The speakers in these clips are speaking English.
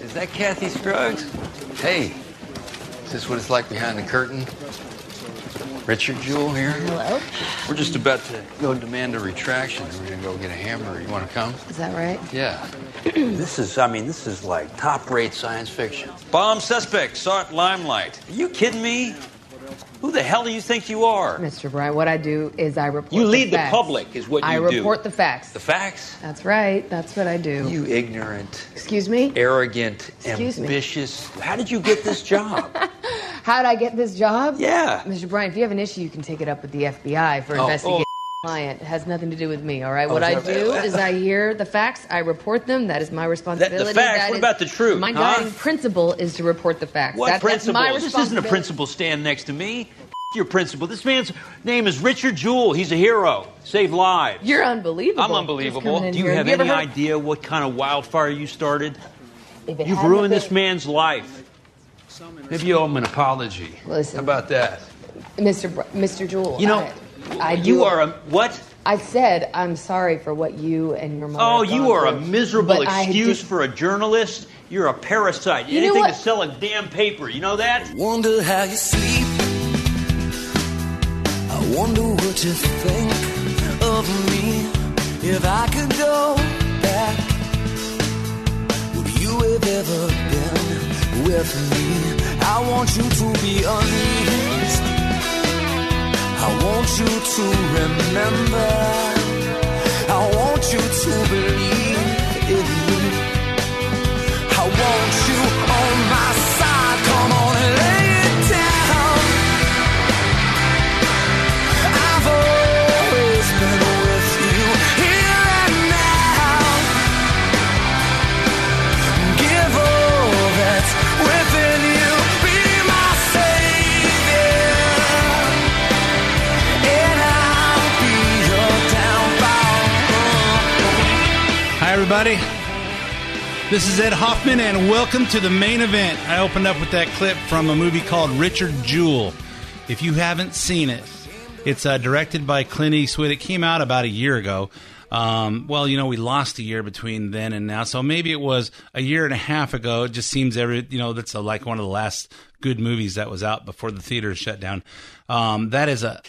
Is that Kathy Scruggs? Hey, is this what it's like behind the curtain? Richard Jewell here. Hello. We're just about to go demand a retraction. We're gonna go get a hammer. You want to come? Is that right? Yeah. this is, I mean, this is like top-rate science fiction. Bomb suspect sought limelight. Are you kidding me? Who the hell do you think you are? Mr. Bryant, what I do is I report You lead the facts. public, is what you I do. I report the facts. The facts? That's right. That's what I do. You ignorant, Excuse me? arrogant, Excuse me. ambitious. How did you get this job? How did I get this job? yeah. Mr. Bryant, if you have an issue, you can take it up with the FBI for Oh, oh investigating a client. It has nothing to do with me, all right? Oh, what I do is I hear the facts, I report them. That is my responsibility. facts? That What is- about the truth, My huh? guiding principle is to report the facts. What That- principal? That's my This isn't a responsibility. principal stand next to me. F- Your principal. This man's name is Richard Jewell. He's a hero. Save lives. You're unbelievable. I'm unbelievable. Do you here. have ever any heard- idea what kind of wildfire you started? You've ruined been- this man's life. Maybe you owe him an apology. Listen. How about that? Mr. Br- Mr. Jewell. You know, I, I you are a what? I said I'm sorry for what you and your mother. Oh, have you gone are a miserable excuse did- for a journalist. You're a parasite. You know Anything what? to sell a damn paper. You know that? Wonder how you sleep. I wonder what you think of me. If I could go back, would you have ever been with me? I want you to be honest. I want you to remember. I want you to believe in me. Everybody. This is Ed Hoffman, and welcome to the main event. I opened up with that clip from a movie called Richard Jewell. If you haven't seen it, it's uh, directed by Clint Eastwood. It came out about a year ago. Um, well, you know, we lost a year between then and now, so maybe it was a year and a half ago. It just seems every, you know, that's a, like one of the last good movies that was out before the theaters shut down. Um, that is a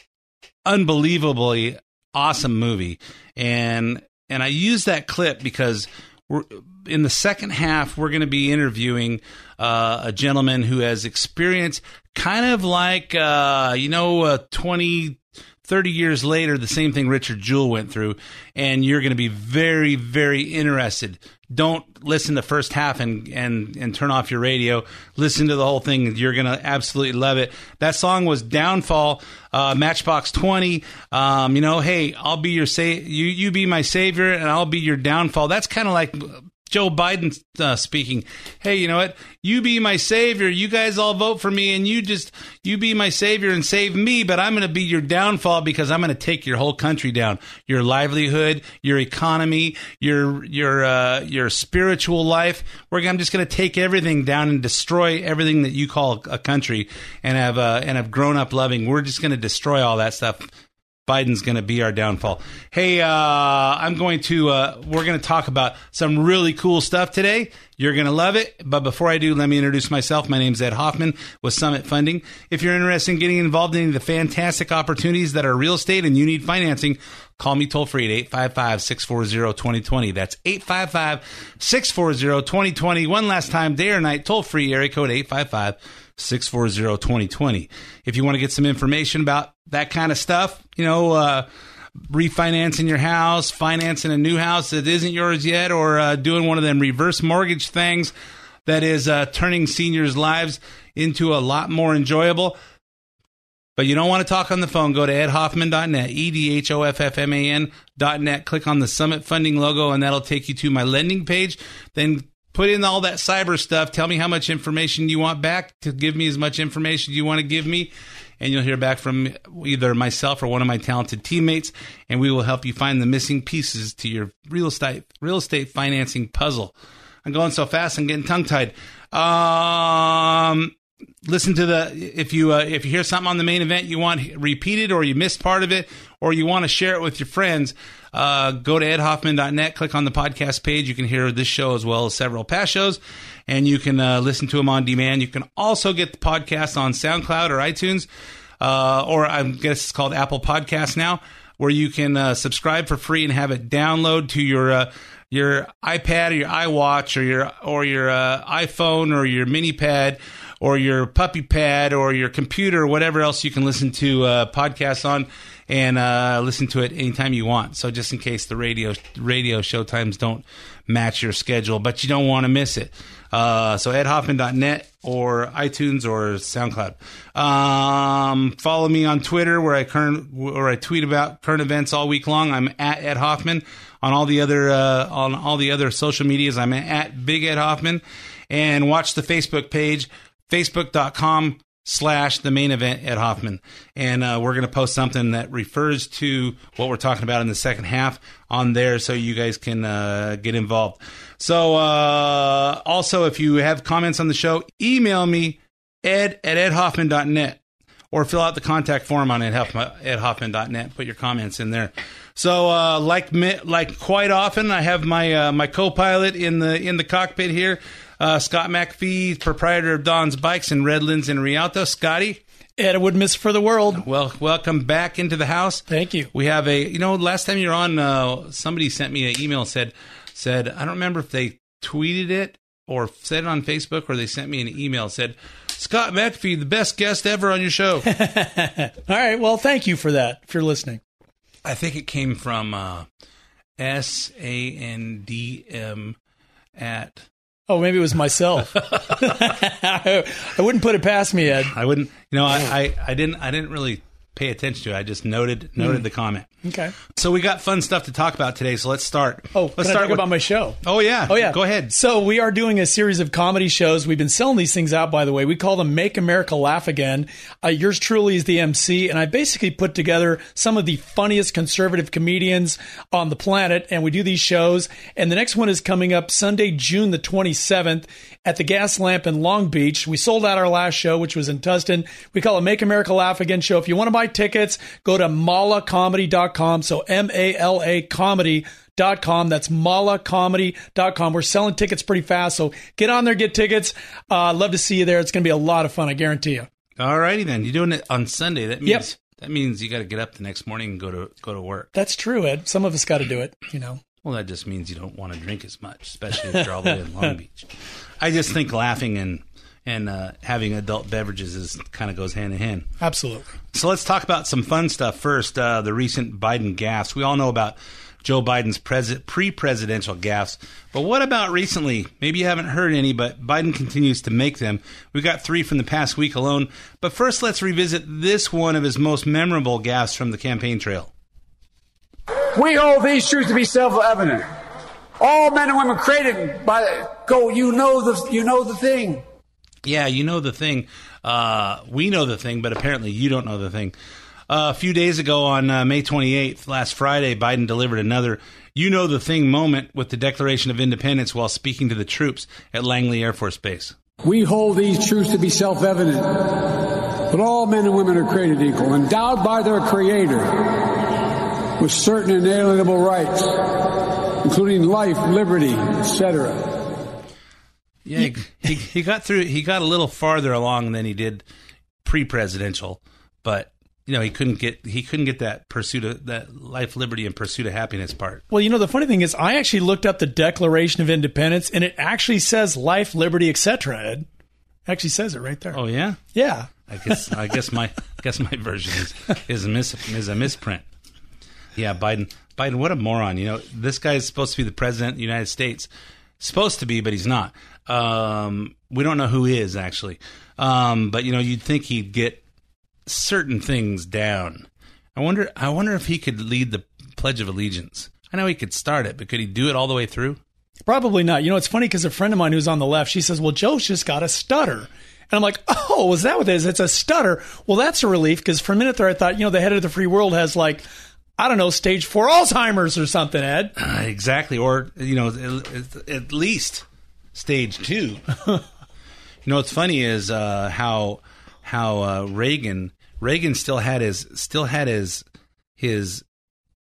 unbelievably awesome movie, and and I use that clip because we're in the second half. We're going to be interviewing uh, a gentleman who has experienced kind of like uh, you know uh, 20 30 years later the same thing richard jewell went through and you're going to be very very interested don't listen the first half and and and turn off your radio. Listen to the whole thing. You're to absolutely love it. That song was downfall uh, matchbox 20 um, you know hey i'll be your sa- you you be my savior and i'll be your downfall. That's kind of like Joe Biden uh, speaking. Hey, you know what? You be my savior. You guys all vote for me, and you just you be my savior and save me. But I'm going to be your downfall because I'm going to take your whole country down, your livelihood, your economy, your your uh, your spiritual life. We're I'm just going to take everything down and destroy everything that you call a country and have uh, and have grown up loving. We're just going to destroy all that stuff. Biden's going to be our downfall. Hey, uh, I'm going to, uh, we're going to talk about some really cool stuff today. You're going to love it. But before I do, let me introduce myself. My name's Ed Hoffman with Summit Funding. If you're interested in getting involved in the fantastic opportunities that are real estate and you need financing, call me toll free at 855 640 2020. That's 855 640 2020. One last time, day or night, toll free, area code 855 640 2020. If you want to get some information about that kind of stuff, you know, uh, refinancing your house, financing a new house that isn't yours yet, or uh, doing one of them reverse mortgage things that is uh, turning seniors' lives into a lot more enjoyable. But you don't want to talk on the phone, go to edhoffman.net, E D H O F F M A N.net, click on the Summit Funding logo, and that'll take you to my lending page. Then put in all that cyber stuff. Tell me how much information you want back to give me as much information you want to give me. And you'll hear back from either myself or one of my talented teammates, and we will help you find the missing pieces to your real estate real estate financing puzzle. I'm going so fast, I'm getting tongue tied. Um, listen to the if you uh, if you hear something on the main event you want repeated or you missed part of it or you want to share it with your friends uh, go to edhoffman.net click on the podcast page. You can hear this show as well as several past shows and you can uh, listen to them on demand. You can also get the podcast on soundcloud or itunes uh, or i guess it's called apple podcast now where you can uh, subscribe for free and have it download to your uh, your iPad or your iWatch or your or your uh, iPhone or your mini pad or your puppy pad or your computer or whatever else you can listen to uh, podcasts on and uh, listen to it anytime you want. So just in case the radio radio show times don't match your schedule, but you don't want to miss it. Uh, so edhoffman.net or iTunes or SoundCloud. Um, follow me on Twitter where I current where I tweet about current events all week long. I'm at Ed Hoffman on all the other uh, on all the other social medias. I'm at Big Ed Hoffman, and watch the Facebook page, facebook.com slash the main event Ed Hoffman, and uh, we're going to post something that refers to what we're talking about in the second half on there, so you guys can uh, get involved. So uh, also, if you have comments on the show, email me ed at edhoffman.net or fill out the contact form on edhoffman.net. Put your comments in there. So, uh, like like quite often, I have my uh, my co-pilot in the in the cockpit here, uh, Scott McAfee, proprietor of Don's Bikes in Redlands and Rialto. Scotty, Ed, I would miss for the world. Well, welcome back into the house. Thank you. We have a you know last time you were on, uh, somebody sent me an email said said I don't remember if they tweeted it or said it on Facebook or they sent me an email said Scott McAfee, the best guest ever on your show. All right. Well, thank you for that. If you're listening. I think it came from uh, S A N D M at. Oh, maybe it was myself. I wouldn't put it past me, Ed. I wouldn't. You know, I, I, I didn't. I didn't really pay attention to it. I just noted noted Mm. the comment. Okay. So we got fun stuff to talk about today. So let's start. Oh, let's start talk with- about my show? Oh yeah. Oh yeah. Go ahead. So we are doing a series of comedy shows. We've been selling these things out, by the way. We call them "Make America Laugh Again." Uh, yours truly is the MC, and I basically put together some of the funniest conservative comedians on the planet, and we do these shows. And the next one is coming up Sunday, June the twenty seventh, at the Gas Lamp in Long Beach. We sold out our last show, which was in Tustin. We call it "Make America Laugh Again" show. If you want to buy tickets, go to malacomedy.com. So M A L A comedy dot com. That's malacomedy.com. We're selling tickets pretty fast, so get on there, get tickets. Uh, I'd love to see you there. It's going to be a lot of fun, I guarantee you. All righty then. You're doing it on Sunday. That means Yep. that means you got to get up the next morning and go to go to work. That's true, Ed. Some of us got to do it, you know. Well, that just means you don't want to drink as much, especially if you're all the way in Long Beach. I just think laughing and and uh, having adult beverages is kind of goes hand in hand. Absolutely. So let's talk about some fun stuff first. Uh, the recent Biden gaffes. We all know about Joe Biden's pres- pre-presidential gaffes, but what about recently? Maybe you haven't heard any, but Biden continues to make them. We got three from the past week alone. But first, let's revisit this one of his most memorable gaffes from the campaign trail. We hold these truths to be self-evident. All men and women created by the, go. You know the you know the thing. Yeah, you know the thing. Uh, we know the thing, but apparently you don't know the thing. Uh, a few days ago on uh, May 28th, last Friday, Biden delivered another you know the thing moment with the Declaration of Independence while speaking to the troops at Langley Air Force Base. We hold these truths to be self-evident. That all men and women are created equal, endowed by their Creator with certain inalienable rights, including life, liberty, etc. Yeah, he, he, he got through. He got a little farther along than he did pre-presidential, but you know he couldn't get he couldn't get that pursuit of that life, liberty, and pursuit of happiness part. Well, you know, the funny thing is, I actually looked up the Declaration of Independence, and it actually says life, liberty, etc. Ed actually says it right there. Oh yeah, Yeah. I guess I guess my guess my version is is a mis is a misprint. Yeah, Biden Biden, what a moron! You know, this guy is supposed to be the president of the United States. Supposed to be, but he's not. Um, we don't know who he is actually. Um, but you know, you'd think he'd get certain things down. I wonder. I wonder if he could lead the Pledge of Allegiance. I know he could start it, but could he do it all the way through? Probably not. You know, it's funny because a friend of mine who's on the left, she says, "Well, Joe's just got a stutter." And I'm like, oh, is that what it is? It's a stutter. Well, that's a relief because for a minute there, I thought, you know, the head of the free world has like, I don't know, stage four Alzheimer's or something, Ed. Uh, exactly, or you know, at, at least stage two. you know, what's funny is uh, how how uh, Reagan Reagan still had his still had his his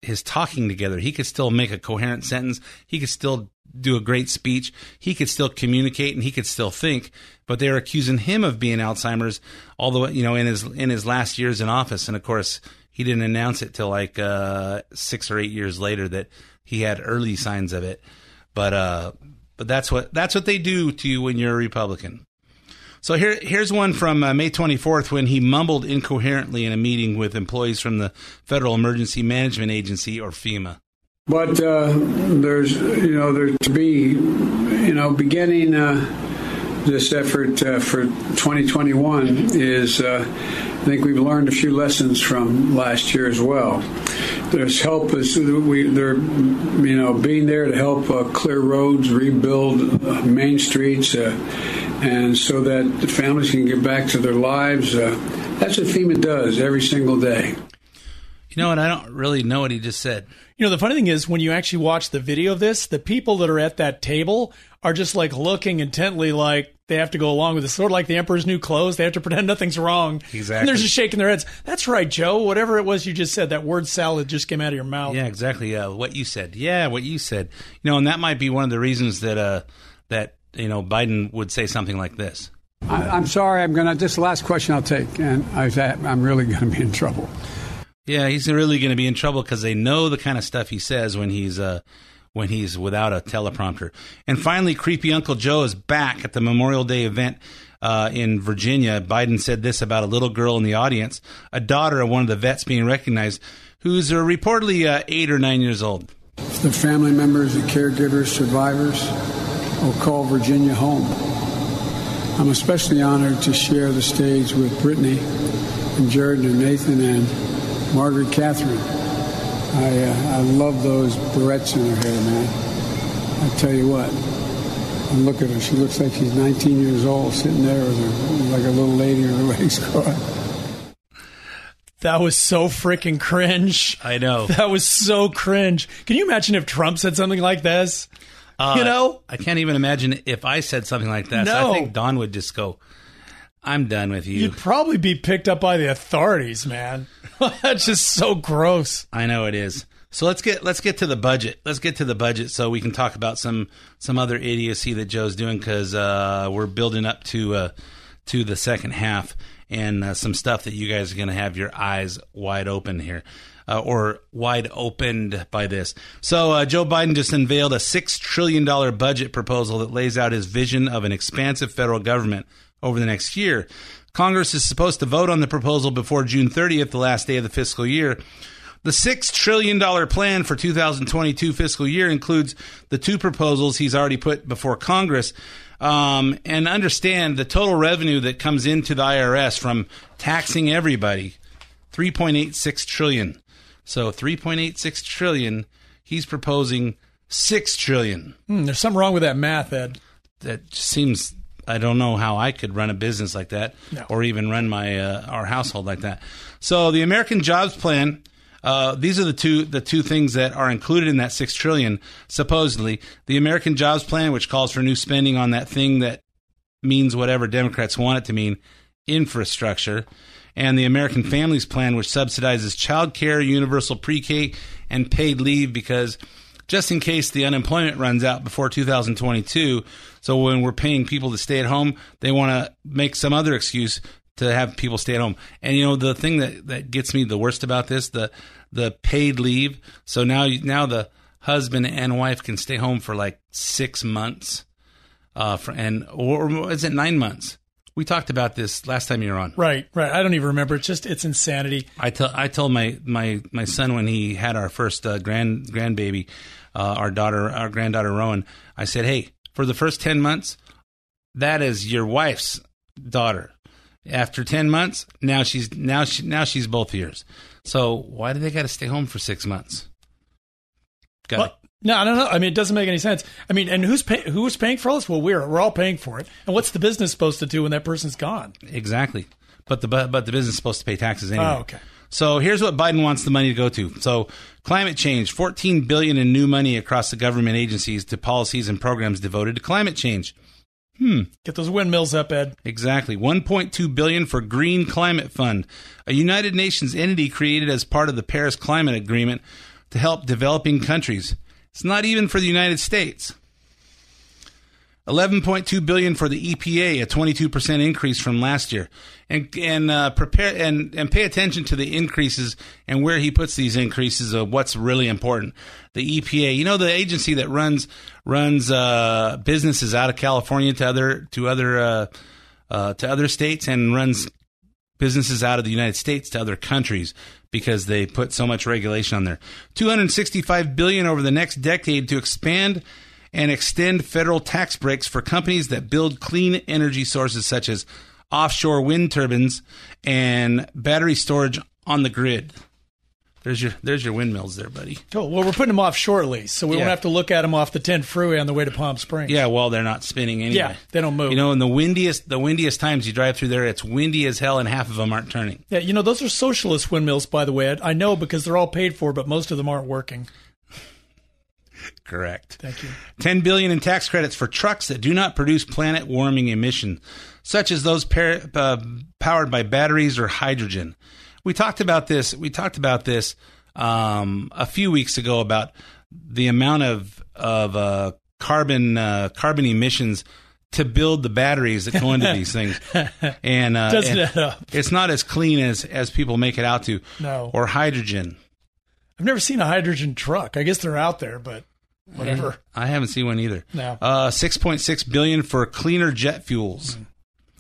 his talking together. He could still make a coherent sentence. He could still do a great speech. He could still communicate and he could still think. But they're accusing him of being Alzheimer's, although you know in his in his last years in office. And of course, he didn't announce it till like uh, six or eight years later that he had early signs of it. But uh, but that's what that's what they do to you when you're a Republican. So here, here's one from uh, May 24th when he mumbled incoherently in a meeting with employees from the Federal Emergency Management Agency, or FEMA. But uh, there's, you know, there's to be, you know, beginning uh, this effort uh, for 2021 is, uh, I think we've learned a few lessons from last year as well. There's help is we they're, you know, being there to help uh, clear roads, rebuild uh, main streets and so that the families can get back to their lives. Uh, that's what FEMA does every single day. You know what? I don't really know what he just said. You know, the funny thing is, when you actually watch the video of this, the people that are at that table are just like looking intently, like they have to go along with this. Sort of like the Emperor's New Clothes. They have to pretend nothing's wrong. Exactly. And they're just shaking their heads. That's right, Joe. Whatever it was you just said, that word salad just came out of your mouth. Yeah, exactly. Uh, what you said. Yeah, what you said. You know, and that might be one of the reasons that uh, that you know, Biden would say something like this. I, am sorry, I'm going to, this last question I'll take, and I, I'm really going to be in trouble. Yeah, he's really going to be in trouble because they know the kind of stuff he says when he's uh, when he's without a teleprompter. And finally, creepy Uncle Joe is back at the Memorial Day event uh, in Virginia. Biden said this about a little girl in the audience, a daughter of one of the vets being recognized, who's uh, reportedly uh, eight or nine years old. The family members, the caregivers, survivors, will call Virginia home. I'm especially honored to share the stage with Brittany and Jared and Nathan and Margaret Catherine. I, uh, I love those barrettes in her hair, man. I tell you what, and look at her. She looks like she's 19 years old, sitting there with her, like a little lady in a race car. That was so freaking cringe. I know. That was so cringe. Can you imagine if Trump said something like this? Uh, you know, I can't even imagine if I said something like that. No. So I think Don would just go, "I'm done with you." You'd probably be picked up by the authorities, man. That's just so gross. I know it is. So let's get let's get to the budget. Let's get to the budget so we can talk about some some other idiocy that Joe's doing because uh, we're building up to uh, to the second half and uh, some stuff that you guys are going to have your eyes wide open here uh, or wide opened by this. So uh, Joe Biden just unveiled a six trillion dollar budget proposal that lays out his vision of an expansive federal government over the next year. Congress is supposed to vote on the proposal before June 30th, the last day of the fiscal year. The $6 trillion plan for 2022 fiscal year includes the two proposals he's already put before Congress. Um, and understand the total revenue that comes into the IRS from taxing everybody, 3.86 trillion. So 3.86 trillion. He's proposing 6 trillion. Hmm, there's something wrong with that math, Ed. That seems I don't know how I could run a business like that no. or even run my uh, our household like that. So the American Jobs Plan uh, these are the two the two things that are included in that six trillion supposedly. The American Jobs Plan, which calls for new spending on that thing that means whatever Democrats want it to mean, infrastructure and the American Families Plan, which subsidizes child care, universal pre K, and paid leave because just in case the unemployment runs out before 2022. So when we're paying people to stay at home, they want to make some other excuse to have people stay at home. And you know the thing that, that gets me the worst about this the the paid leave. So now now the husband and wife can stay home for like six months, uh, for, and or, or is it nine months? We talked about this last time you were on. Right, right. I don't even remember. It's just it's insanity. I tell I told my my my son when he had our first uh, grand grandbaby, uh, our daughter, our granddaughter Rowan. I said, hey, for the first ten months, that is your wife's daughter. After ten months, now she's now she now she's both yours. So why do they got to stay home for six months? Got well, No, I don't know. I mean, it doesn't make any sense. I mean, and who's pay- who's paying for all this? Well, we're we're all paying for it. And what's the business supposed to do when that person's gone? Exactly. But the but but the business is supposed to pay taxes anyway. Oh, okay. So here's what Biden wants the money to go to. So climate change, 14 billion in new money across the government agencies to policies and programs devoted to climate change. Hmm. Get those windmills up, Ed. Exactly. 1.2 billion for Green Climate Fund, a United Nations entity created as part of the Paris Climate Agreement to help developing countries. It's not even for the United States. 11.2 billion for the EPA, a 22% increase from last year. And and uh, prepare and and pay attention to the increases and where he puts these increases of what's really important. The EPA, you know, the agency that runs runs uh, businesses out of California to other to other uh, uh, to other states and runs businesses out of the United States to other countries because they put so much regulation on there. 265 billion over the next decade to expand and extend federal tax breaks for companies that build clean energy sources such as offshore wind turbines and battery storage on the grid. There's your there's your windmills there, buddy. Cool. Well, we're putting them off shortly, so we Yeah. won't have to look at them off the 10 freeway on the way to Palm Springs. Yeah, well, they're not spinning anyway. Yeah, they don't move. You know, in the windiest the windiest times you drive through there, it's windy as hell, and half of them aren't turning. Yeah, you know, those are socialist windmills, by the way. I know because they're all paid for, but most of them aren't working. Correct. Thank you. 10 billion in tax credits for trucks that do not produce planet warming emissions such as those par- uh, powered by batteries or hydrogen we talked about this we talked about this um, a few weeks ago about the amount of of uh, carbon uh, carbon emissions to build the batteries that go into these things and uh, Doesn't and add up. it's not as clean as as people make it out to No. or hydrogen I've never seen a hydrogen truck. I guess they're out there, but whatever. I haven't seen one either. No. Uh, six point six billion for cleaner jet fuels.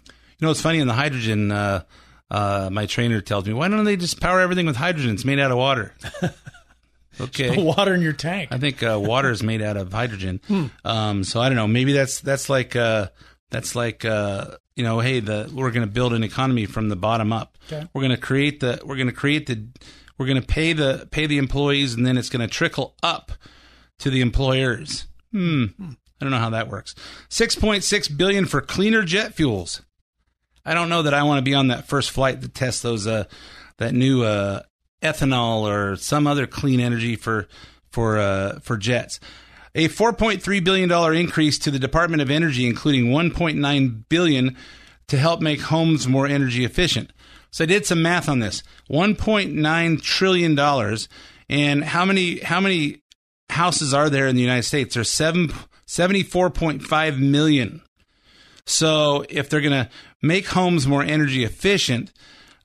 You know, it's funny in the hydrogen. Uh, uh, my trainer tells me, why don't they just power everything with hydrogen? It's made out of water. okay. Water in your tank. I think uh, water is made out of hydrogen. Um, so I don't know. Maybe that's that's like uh, that's like uh, you know, hey, the we're going to build an economy from the bottom up. Okay. We're going to create the we're going to create the we're going to pay the pay the employees, and then it's going to trickle up to the employers. Hmm. I don't know how that works. Six point six billion for cleaner jet fuels. I don't know that I want to be on that first flight to test those uh that new uh ethanol or some other clean energy for for uh for jets. A 4.3 billion dollar increase to the Department of Energy including 1.9 billion to help make homes more energy efficient. So I did some math on this. 1.9 trillion dollars and how many how many houses are there in the United States? There's seven, 74.5 million. So if they're going to make homes more energy efficient,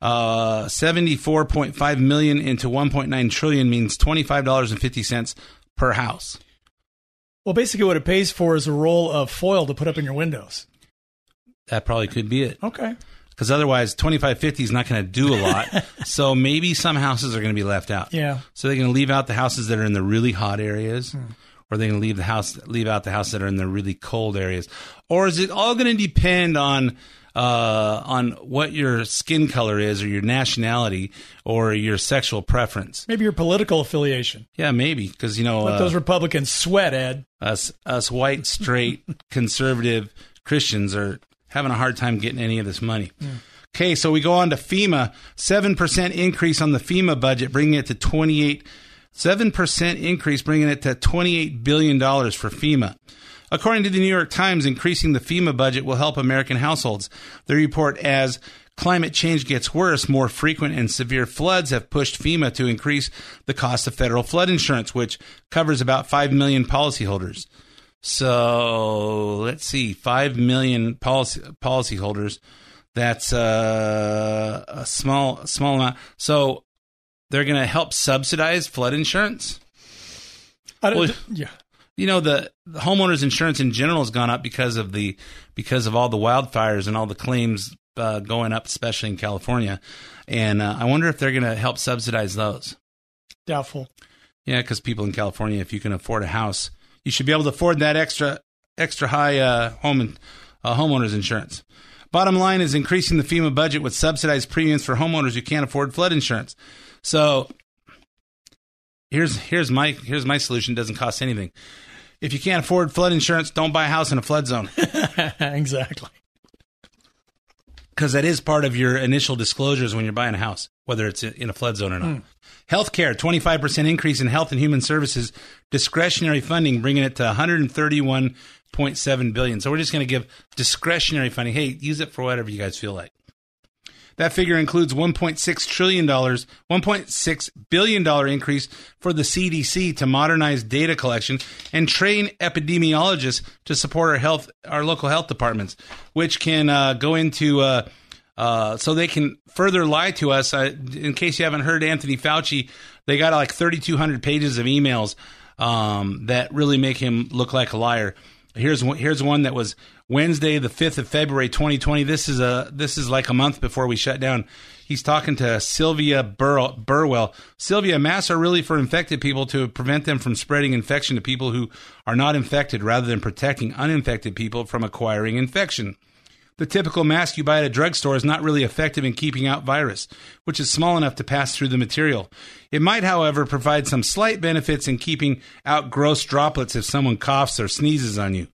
uh, 74.5 million into 1.9 trillion means $25.50 per house. Well, basically, what it pays for is a roll of foil to put up in your windows. That probably could be it. Okay. Because otherwise, 2550 is not going to do a lot. so maybe some houses are going to be left out. Yeah. So they're going to leave out the houses that are in the really hot areas, or they're going to leave the house leave out the houses that are in the really cold areas, or is it all going to depend on uh, on what your skin color is, or your nationality, or your sexual preference? Maybe your political affiliation. Yeah, maybe because you know Let uh, those Republicans sweat, Ed. us us white straight conservative Christians are having a hard time getting any of this money. Okay, so we go on to FEMA. Seven percent increase on the FEMA budget, bringing it to twenty eight. Seven percent increase, bringing it to twenty eight billion dollars for FEMA. According to the New York Times, increasing the FEMA budget will help American households. The report as climate change gets worse, more frequent and severe floods have pushed FEMA to increase the cost of federal flood insurance, which covers about 5 million policyholders. So let's see, 5 million policy, policyholders. That's uh, a small, small amount. So they're going to help subsidize flood insurance. I don't, Well- yeah. You know the, the homeowners insurance in general has gone up because of the because of all the wildfires and all the claims uh, going up, especially in California. And uh, I wonder if they're going to help subsidize those. Doubtful. Yeah, because people in California, if you can afford a house, you should be able to afford that extra extra high uh, home and uh, homeowners insurance. Bottom line is increasing the FEMA budget with subsidized premiums for homeowners who can't afford flood insurance. So here's here's my here's my solution. Doesn't cost anything. If you can't afford flood insurance, don't buy a house in a flood zone exactly. because that is part of your initial disclosures when you're buying a house, whether it's in a flood zone or not. Healthcare, 25% increase in health and human services discretionary funding, bringing it to 131.7 billion. So we're just going to give discretionary funding. Hey, use it for whatever you guys feel like. That figure includes 1.6 trillion dollars, 1.6 billion dollar increase for the CDC to modernize data collection and train epidemiologists to support our health, our local health departments, which can uh, go into uh, uh, so they can further lie to us. In case you haven't heard Anthony Fauci, they got like 3,200 pages of emails um, that really make him look like a liar. Here's one, here's one that was Wednesday, the 5th of February, 2020. This is a this is like a month before we shut down. He's talking to Sylvia Bur- Burwell. Sylvia, masks are really for infected people to prevent them from spreading infection to people who are not infected, rather than protecting uninfected people from acquiring infection. The typical mask you buy at a drugstore is not really effective in keeping out virus, which is small enough to pass through the material. It might, however, provide some slight benefits in keeping out gross droplets if someone coughs or sneezes on you.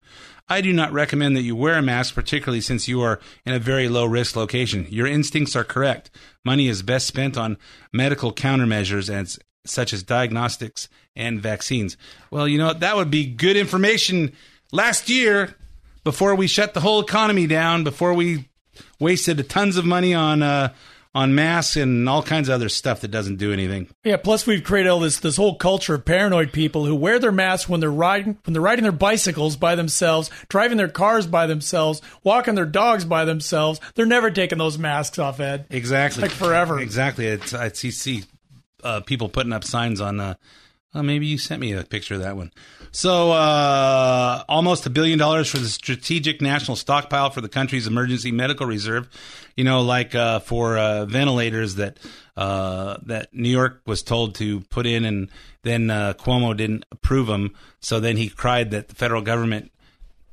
I do not recommend that you wear a mask, particularly since you are in a very low risk location. Your instincts are correct. Money is best spent on medical countermeasures as such as diagnostics and vaccines. Well, you know? That would be good information last year before we shut the whole economy down, before we wasted tons of money on uh, on masks and all kinds of other stuff that doesn't do anything. Yeah. Plus, we've created all this this whole culture of paranoid people who wear their masks when they're riding when they're riding their bicycles by themselves, driving their cars by themselves, walking their dogs by themselves. They're never taking those masks off, Ed. Exactly. Like forever. Exactly. It's I see see uh, people putting up signs on. Uh, well, maybe you sent me a picture of that one. So, uh, almost a billion dollars for the strategic national stockpile for the country's emergency medical reserve. You know, like uh, for uh, ventilators that uh, that New York was told to put in, and then uh, Cuomo didn't approve them. So then he cried that the federal government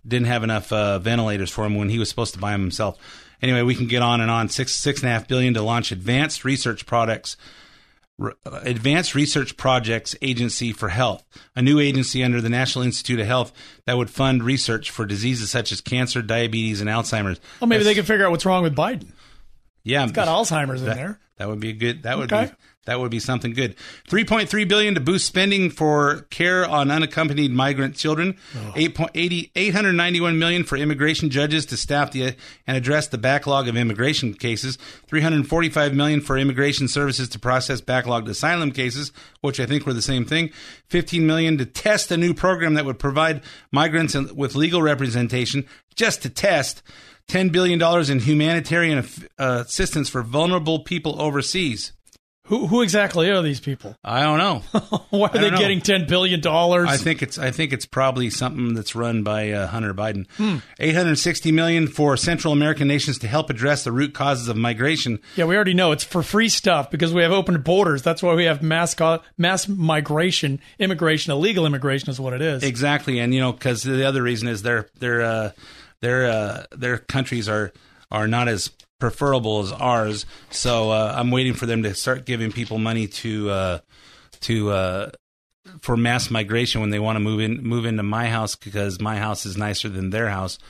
didn't have enough uh, ventilators for him when he was supposed to buy them himself. Anyway, we can get on and on. Six six and a half billion to launch advanced research products. Advanced Research Projects Agency for Health, a new agency under the National Institute of Health that would fund research for diseases such as cancer, diabetes, and Alzheimer's. Well, maybe they can figure out what's wrong with Biden. yeah, It's got Alzheimer's in there. That would be a good. That would Okay. be that would be something good. Three point three billion to boost spending for care on unaccompanied migrant children. Eight point eighty eight hundred ninety one million for immigration judges to staff the and address the backlog of immigration cases. Three hundred forty five million for immigration services to process backlogged asylum cases, which I think were the same thing. Fifteen million to test a new program that would provide migrants with legal representation, just to test. $10 billion in humanitarian uh, assistance for vulnerable people overseas. Who who exactly are these people? I don't know. Why are they know. getting ten billion dollars? I think it's I think it's probably something that's run by uh, Hunter Biden. Hmm. 860 million for Central American nations to help address the root causes of migration. Yeah, we already know it's for free stuff because we have open borders. That's why we have mass mass migration, immigration, illegal immigration is what it is. Exactly, and you know because the other reason is their their uh, their uh, their countries are are not as preferable as ours. So uh, I'm waiting for them to start giving people money to uh, to uh, for mass migration when they want to move in move into my house because my house is nicer than their house.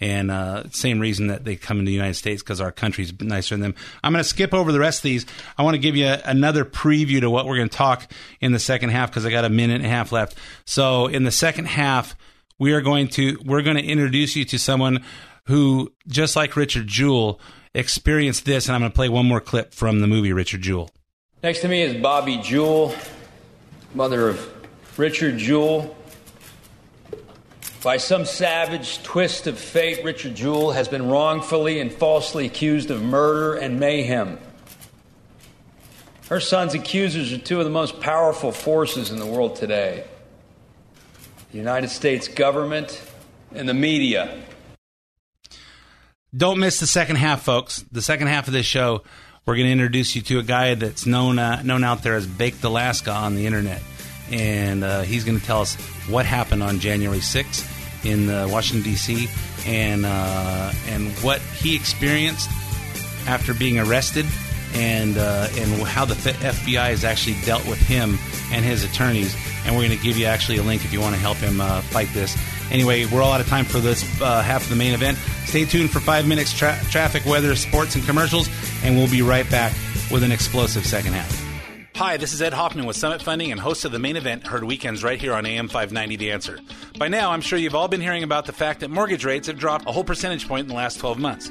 And uh, same reason that they come into the United States because our country's nicer than them. I'm going to skip over the rest of these. I want to give you another preview to what we're going to talk in the second half because I got a minute and a half left. So in the second half, we are going to we're going to introduce you to someone who, just like Richard Jewell, experienced this. And I'm going to play one more clip from the movie Richard Jewell. Next to me is Bobi Jewell, mother of Richard Jewell. By some savage twist of fate, Richard Jewell has been wrongfully and falsely accused of murder and mayhem. Her son's accusers are two of the most powerful forces in the world today the United States government and the media. Don't miss the second half, folks. The second half of this show, we're going to introduce you to a guy that's known uh, known out there as Baked Alaska on the internet, and uh, he's going to tell us what happened on January 6th in uh, Washington D.C. and uh, and what he experienced after being arrested and uh, and how the FBI has actually dealt with him and his attorneys. And we're going to give you actually a link if you want to help him uh, fight this. Anyway, we're all out of time for this uh, half of the main event. Stay tuned for five minutes tra- traffic, weather, sports, and commercials, and we'll be right back with an explosive second half. Hi, this is Ed Hoffman with Summit Funding and host of the main event, heard weekends right here on AM 590 The Answer. By now, I'm sure you've all been hearing about the fact that mortgage rates have dropped a whole percentage point in the last 12 months.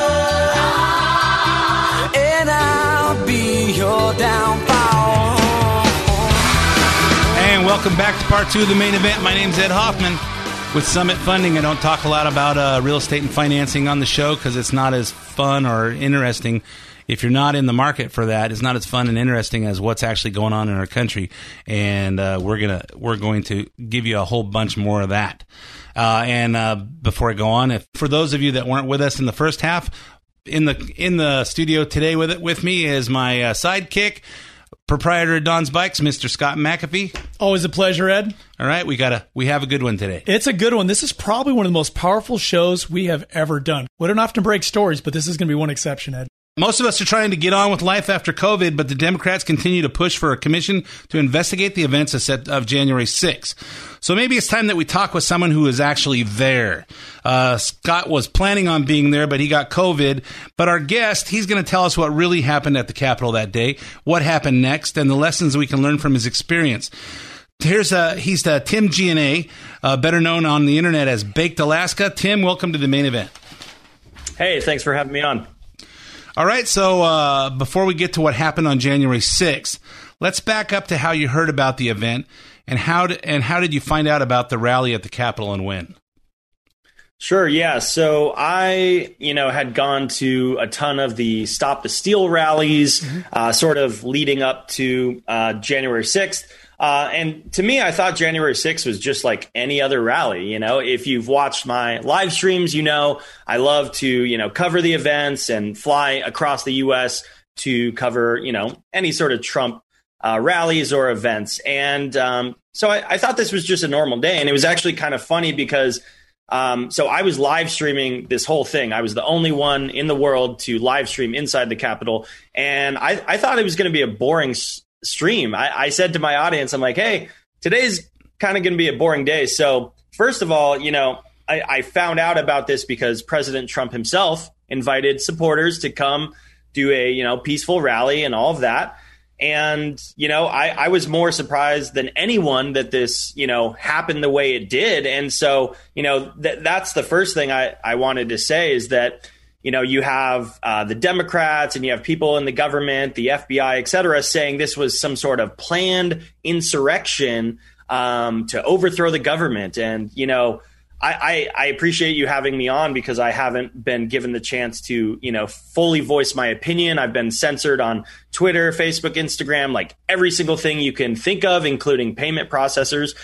Be your downfall. And welcome back to part two of the main event. My name's Ed Hoffman with Summit Funding. I don't talk a lot about uh, real estate and financing on the show because it's not as fun or interesting. If you're not in the market for that, it's not as fun and interesting as what's actually going on in our country. And uh, we're gonna we're going to give you a whole bunch more of that. Uh, and uh, before I go on, if for those of you that weren't with us in the first half, in the in the studio today with it with me is my uh, sidekick, proprietor of Don's Bikes, Mr. Scott McAfee. Always a pleasure, Ed. All right, we got a we have a good one today. It's a good one. This is probably one of the most powerful shows we have ever done. We don't often break stories, but this is going to be one exception, Ed. Most of us are trying to get on with life after COVID, but the Democrats continue to push for a commission to investigate the events of, January 6th. So maybe it's time that we talk with someone who is actually there. Uh, Scott was planning on being there, but he got COVID. But our guest, he's going to tell us what really happened at the Capitol that day, what happened next, and the lessons we can learn from his experience. Here's uh, he's uh, Tim Gionet, uh, better known on the internet as Baked Alaska. Tim, welcome to the main event. Hey, thanks for having me on. All right, so uh, before we get to what happened on January 6th, let's back up to how you heard about the event and how did, and how did you find out about the rally at the Capitol and when? Sure, yeah. So I, you know, had gone to a ton of the Stop the Steal rallies, uh, sort of leading up to uh, January 6th. Uh, and to me, I thought January 6th was just like any other rally. You know, if you've watched my live streams, you know, I love to, you know, cover the events and fly across the U.S. to cover, you know, any sort of Trump uh, rallies or events. And um, so I, I thought this was just a normal day. And it was actually kind of funny because um, so I was live streaming this whole thing. I was the only one in the world to live stream inside the Capitol. And I, I thought it was going to be a boring stream. I, I said to my audience, I'm like, hey, today's kind of going to be a boring day. So, first of all, you know, I, I found out about this because President Trump himself invited supporters to come do a, you know, peaceful rally and all of that. And, you know, I, I was more surprised than anyone that this, you know, happened the way it did. And so, you know, th- that's the first thing I, I wanted to say is that, you know, you have uh, the Democrats and you have people in the government, the FBI, et cetera, saying this was some sort of planned insurrection um, to overthrow the government. And, you know, I, I, I, appreciate you having me on because I haven't been given the chance to, you know, fully voice my opinion. I've been censored on Twitter, Facebook, Instagram, like every single thing you can think of, including payment processors.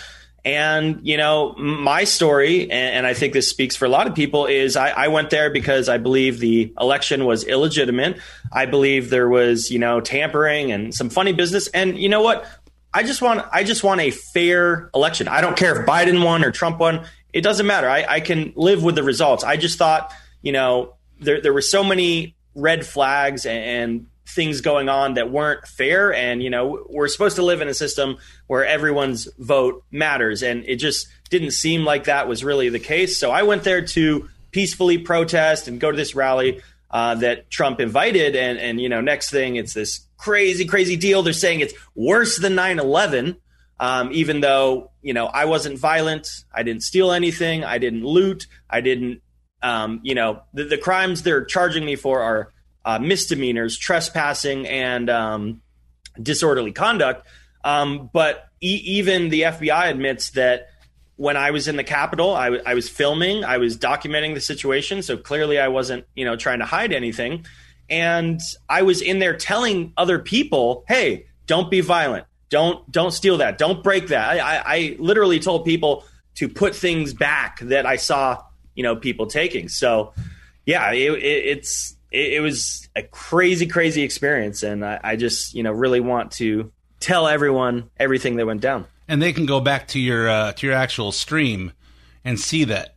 And, you know, my story, and, and I think this speaks for a lot of people, is I, I, went there because I believe the election was illegitimate. I believe there was, you know, tampering and some funny business. And you know what? I just want I just want a fair election. I don't care if Biden won or Trump won. It doesn't matter. I, I can live with the results. I just thought, you know, there there were so many red flags and, and things going on that weren't fair. And you know we're supposed to live in a system where everyone's vote matters. And it just didn't seem like that was really the case. So i went there to peacefully protest and go to this rally uh, that trump invited. And and you know next thing it's this crazy crazy deal. They're saying it's worse than 9-11 Um, even though you know I wasn't violent, I didn't steal anything, I didn't loot, I didn't, um, you know, the, the, crimes they're charging me for are uh, misdemeanors, trespassing, and um, disorderly conduct. Um, but e- even the FBI admits that when I was in the Capitol, I, w- I was filming, I was documenting the situation. So clearly, I wasn't, you know, trying to hide anything. And I was in there telling other people, "Hey, don't be violent. Don't don't steal that. Don't break that." I, I, I literally told people to put things back that I saw, you know, people taking. So, yeah, it, it, it's it, it, was a crazy, crazy experience, and I, I just, you know, really want to tell everyone everything that went down and they can go back to your uh, to your actual stream and see that.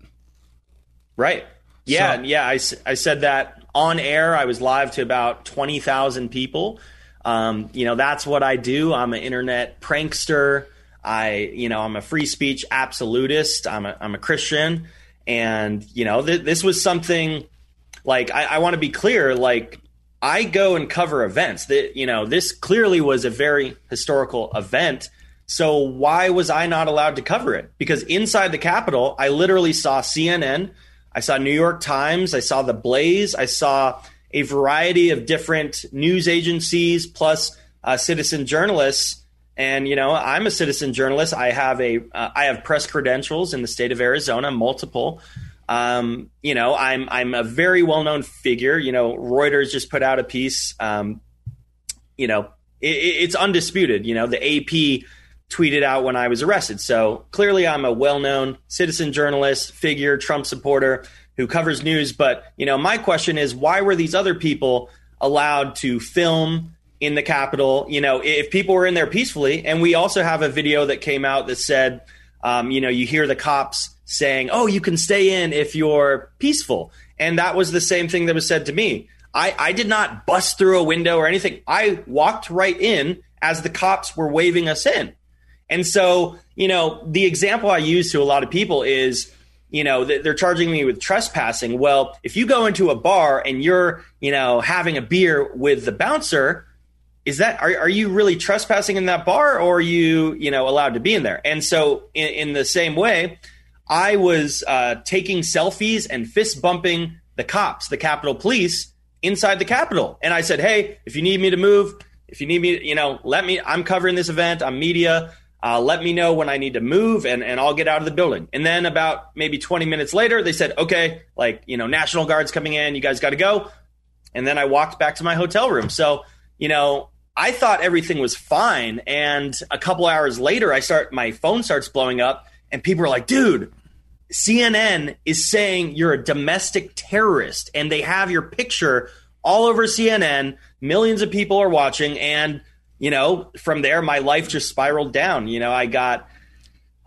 Right. Yeah. So, yeah. I, I said that on air. I was live to about twenty thousand people. Um, you know, that's what I do. I'm an internet prankster. I, you know, I'm a free speech absolutist. I'm a, I'm a Christian, and you know, th- this was something like I, I want to be clear. Like I go and cover events. That you know, this clearly was a very historical event so why was I not allowed to cover it? Because inside the Capitol, I literally saw CNN, I saw New York Times, I saw The Blaze, I saw a variety of different news agencies plus uh, citizen journalists. And you know, I'm a citizen journalist. I have a uh, I have press credentials in the state of Arizona, multiple. Um, you know, I'm I'm a very well known figure. You know, Reuters just put out a piece. Um, you know, it, it's undisputed. You know, the AP tweeted out when I was arrested. So clearly, I'm a well known citizen journalist, figure, Trump supporter who covers news. But, you know, my question is why were these other people allowed to film in the Capitol? You know, if people were in there peacefully, and we also have a video that came out that said, um, you know, you hear the cops saying, oh, you can stay in if you're peaceful. And that was the same thing that was said to me. I, I did not bust through a window or anything. I walked right in as the cops were waving us in. And so, you know, the example I use to a lot of people is, you know, they're charging me with trespassing. Well, if you go into a bar and you're, you know, having a beer with the bouncer, is that are, are you really trespassing in that bar or are you, you know, allowed to be in there? And so, in, in the same way, I was uh, taking selfies and fist bumping the cops, the Capitol Police, inside the Capitol. And I said, hey, if you need me to move, if you need me, you know, let me. I'm covering this event. I'm media. Uh, let me know when I need to move and, and I'll get out of the building. And then about maybe 20 minutes later, they said, okay, like, you know, National Guard's coming in, you guys got to go. And then I walked back to my hotel room. So, you know, I thought everything was fine. And a couple hours later, I start, my phone starts blowing up and people are like, dude, CNN is saying you're a domestic terrorist and they have your picture all over CNN. Millions of people are watching and you know, from there, my life just spiraled down. You know, I got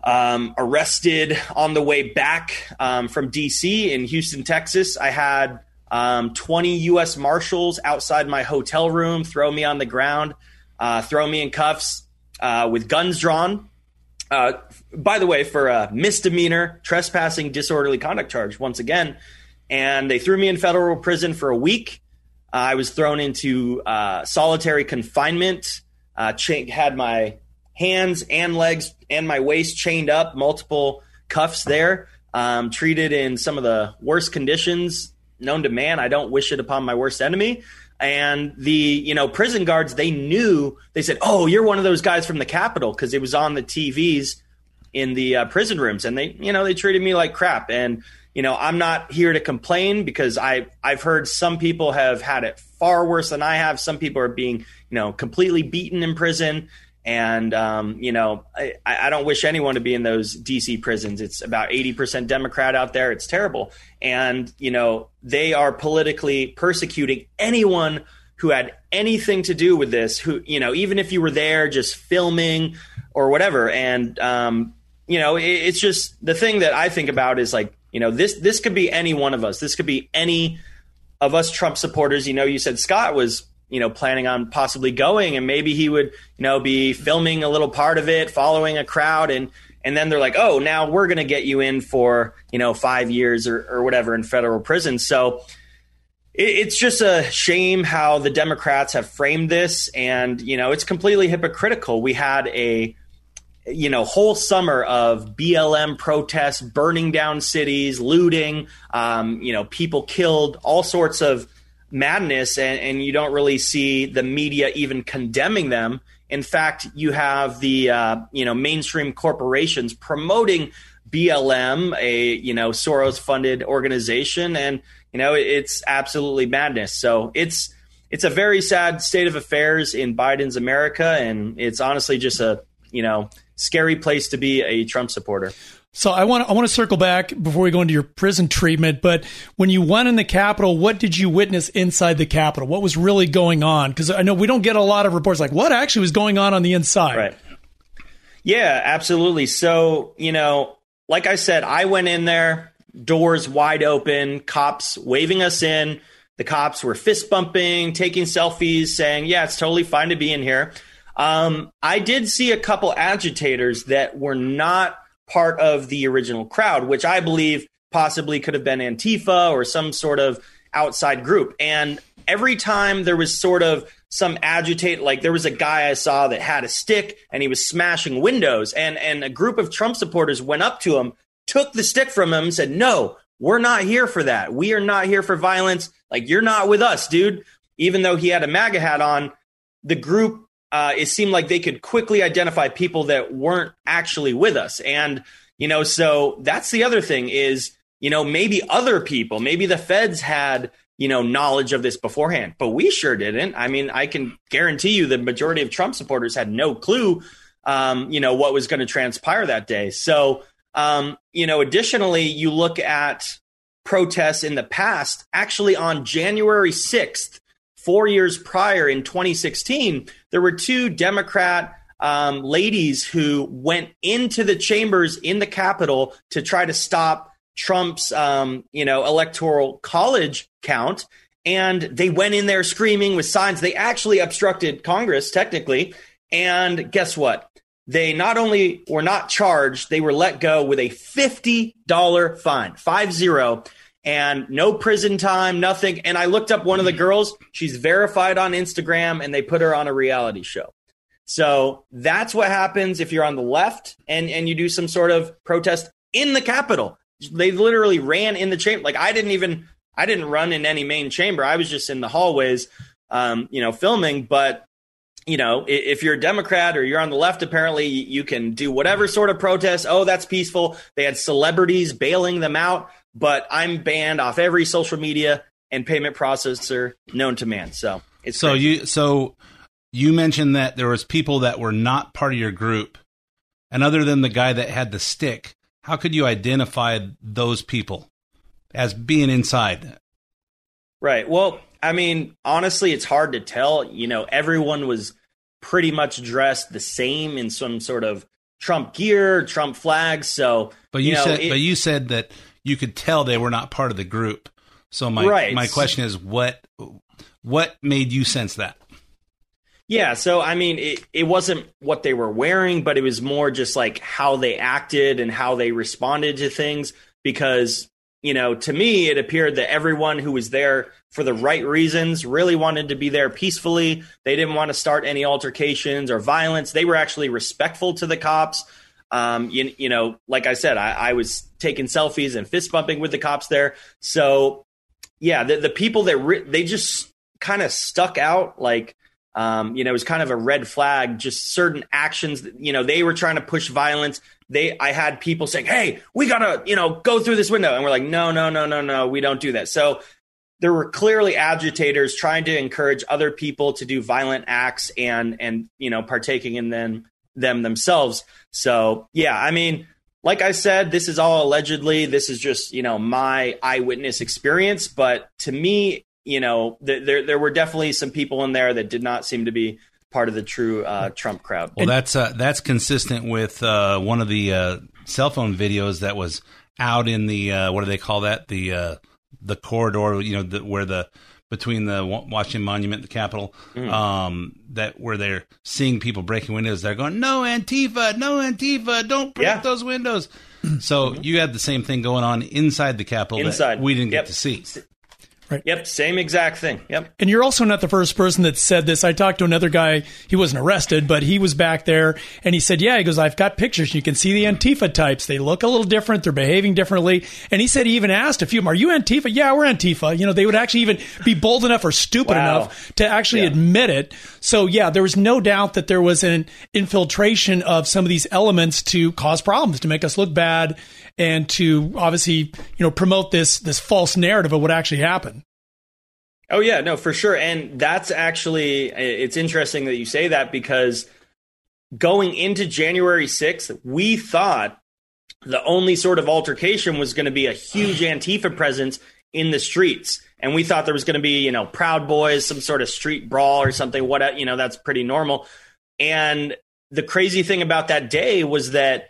um, arrested on the way back um, from DC in Houston, Texas. I had um, 20 U.S. Marshals outside my hotel room throw me on the ground, uh, throw me in cuffs uh, with guns drawn. Uh, by the way, for a misdemeanor trespassing disorderly conduct charge, once again. And they threw me in federal prison for a week. I was thrown into uh, solitary confinement uh, cha- had my hands and legs and my waist chained up, multiple cuffs there, um, treated in some of the worst conditions known to man. I don't wish it upon my worst enemy. And the you know prison guards, they knew. They said, "Oh, you're one of those guys from the Capitol," because it was on the TVs in the uh, prison rooms, and they you know they treated me like crap. And you know I'm not here to complain because I I've heard some people have had it far worse than I have. Some people are being you know, completely beaten in prison. And, um, you know, I, I don't wish anyone to be in those DC prisons. It's about 80% Democrat out there. It's terrible. And, you know, they are politically persecuting anyone who had anything to do with this, who, you know, even if you were there just filming or whatever. And, um, you know, it, it's just the thing that I think about is like, you know, this, this could be any one of us. This could be any of us Trump supporters. You know, you said Scott was you know planning on possibly going and maybe he would you know be filming a little part of it following a crowd and and then they're like oh now we're going to get you in for you know five years or, or whatever in federal prison. So it, it's just a shame how the democrats have framed this and you know it's completely hypocritical. We had a you know, whole summer of BLM protests, burning down cities, looting, um, you know, people killed, all sorts of madness, and, and you don't really see the media even condemning them. In fact, you have the uh, you know mainstream corporations promoting BLM, a you know Soros funded organization, and you know it's absolutely madness. So it's it's a very sad state of affairs in Biden's America, and it's honestly just a you know scary place to be a Trump supporter. So I want to, I want to circle back before we go into your prison treatment. But when you went in the Capitol, what did you witness inside the Capitol? What was really going on? Because I know we don't get a lot of reports like what actually was going on on the inside. Right. Yeah, absolutely. So you know, like I said, I went in there, doors wide open, cops waving us in. The cops were fist bumping, taking selfies, saying, "Yeah, it's totally fine to be in here." Um, I did see a couple agitators that were not part of the original crowd, which I believe possibly could have been Antifa or some sort of outside group. And every time there was sort of some agitate, like there was a guy I saw that had a stick and he was smashing windows, and and a group of Trump supporters went up to him, took the stick from him, and said, "No, we're not here for that. We are not here for violence. Like you're not with us, dude." Even though he had a MAGA hat on, the group uh, it seemed like they could quickly identify people that weren't actually with us. And, you know, so that's the other thing is, you know, maybe other people, maybe the feds had, you know, knowledge of this beforehand, but we sure didn't. I mean, I can guarantee you the majority of Trump supporters had no clue, um, you know, what was going to transpire that day. So, um, you know, additionally, you look at protests in the past, actually on January 6th, four years prior in 2016, there were two Democrat um, ladies who went into the chambers in the Capitol to try to stop Trump's, um, you know, electoral college count. And they went in there screaming with signs. They actually obstructed Congress, technically. And guess what? They not only were not charged, they were let go with a $50 fine, five zero and no prison time, nothing. And I looked up one of the girls. She's verified on Instagram, and they put her on a reality show. So that's what happens if you're on the left and and you do some sort of protest in the Capitol. They literally ran in the chamber. Like I didn't even I didn't run in any main chamber. I was just in the hallways, um, you know, filming. But you know, if you're a Democrat or you're on the left, apparently you can do whatever sort of protest. Oh, that's peaceful. They had celebrities bailing them out but I'm banned off every social media and payment processor known to man. So it's so crazy. you so you mentioned that there was people that were not part of your group, and other than the guy that had the stick, how could you identify those people as being inside? Right. Well, I mean, honestly, it's hard to tell. You know, everyone was pretty much dressed the same in some sort of Trump gear, Trump flags. So, but you, you know, said, it, but you said that you could tell they were not part of the group. So my Right. my question is what what made you sense that? Yeah, so I mean, it, it wasn't what they were wearing, but it was more just like how they acted and how they responded to things. Because, you know, to me, it appeared that everyone who was there for the right reasons really wanted to be there peacefully. They didn't want to start any altercations or violence. They were actually respectful to the cops. Um, you, you know, like I said, I, I was taking selfies and fist bumping with the cops there. So, yeah, the, the people that re- they just kind of stuck out like um, you know, it was kind of a red flag. Just certain actions. that- You know, they were trying to push violence. They, I had people saying, "Hey, we gotta, you know, go through this window," and we're like, "No, no, no, no, no, we don't do that." So there were clearly agitators trying to encourage other people to do violent acts and and you know partaking in them them themselves. So yeah, I mean, like I said, this is all allegedly. This is just you know my eyewitness experience, but to me, you know, th- there there were definitely some people in there that did not seem to be part of the true uh, Trump crowd. Well, that's uh, that's consistent with uh, one of the uh, cell phone videos that was out in the uh, what do they call that the uh, the corridor you know the, where the between the Washington Monument and the Capitol Mm. um, that where they're seeing people breaking windows they're going no Antifa no Antifa don't break Yeah. those windows so you had the same thing going on inside the Capitol Inside. that we didn't Yep. get to see Right. Yep, same exact thing. Yep. And you're also not the first person that said this. I talked to another guy. He wasn't arrested, but he was back there and he said, Yeah, he goes, I've got pictures. You can see the Antifa types. They look a little different. They're behaving differently. And he said he even asked a few of them, Are you Antifa? Yeah, we're Antifa. You know, they would actually even be bold enough or stupid Wow. enough to actually Yeah. admit it. So, yeah, there was no doubt that there was an infiltration of some of these elements to cause problems, to make us look bad, and to obviously, you know, promote this this false narrative of what actually happened. Oh yeah, no, for sure. And that's actually it's interesting that you say that because going into January 6th, we thought the only sort of altercation was going to be a huge Antifa presence in the streets. And we thought there was going to be, you know, Proud Boys, some sort of street brawl or something. What, you know, that's pretty normal. And the crazy thing about that day was that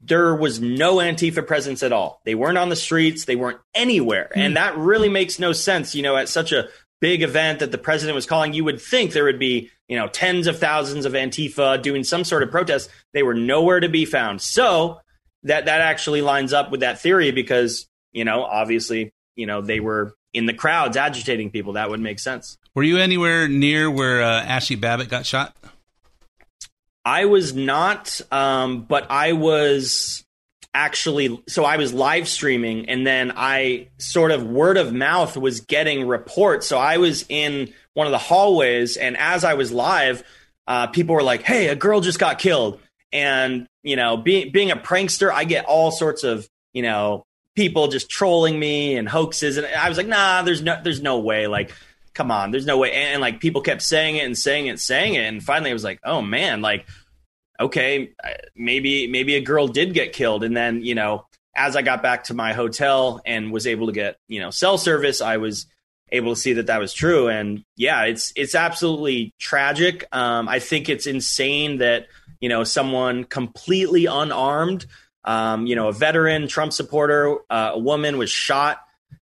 there was no Antifa presence at all. They weren't on the streets, they weren't anywhere. And that really makes no sense, you know, at such a big event that the president was calling, you would think there would be, you know, tens of thousands of Antifa doing some sort of protest. They were nowhere to be found. So that that actually lines up with that theory because, you know, obviously, you know, they were in the crowds agitating people. That would make sense. Were you anywhere near where uh, Ashley Babbitt got shot? I was not, um, but I was actually so I was live streaming and then I sort of word of mouth was getting reports. So I was in one of the hallways and as I was live, uh, people were like, "Hey, a girl just got killed." And you know, being being a prankster, I get all sorts of you know people just trolling me and hoaxes, and I was like, "Nah, there's no there's no way." Like come on, there's no way. And, and, like people kept saying it and saying it, and saying it, and finally it was like, oh man, like okay, maybe maybe a girl did get killed, and then you know as I got back to my hotel and was able to get you know cell service, I was able to see that that was true, and yeah, it's it's absolutely tragic. Um, I think it's insane that you know someone completely unarmed. Um, you know, a veteran Trump supporter, uh, a woman was shot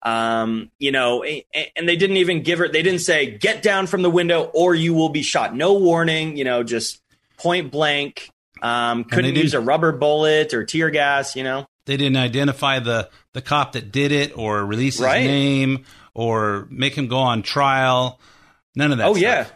um, you know, and they didn't even give her, they didn't say, get down from the window or you will be shot. No warning, you know, just point blank. Um, couldn't use a rubber bullet or tear gas, you know. They didn't identify the, the cop that did it or release his Right. name or make him go on trial. None of that oh, stuff. yeah.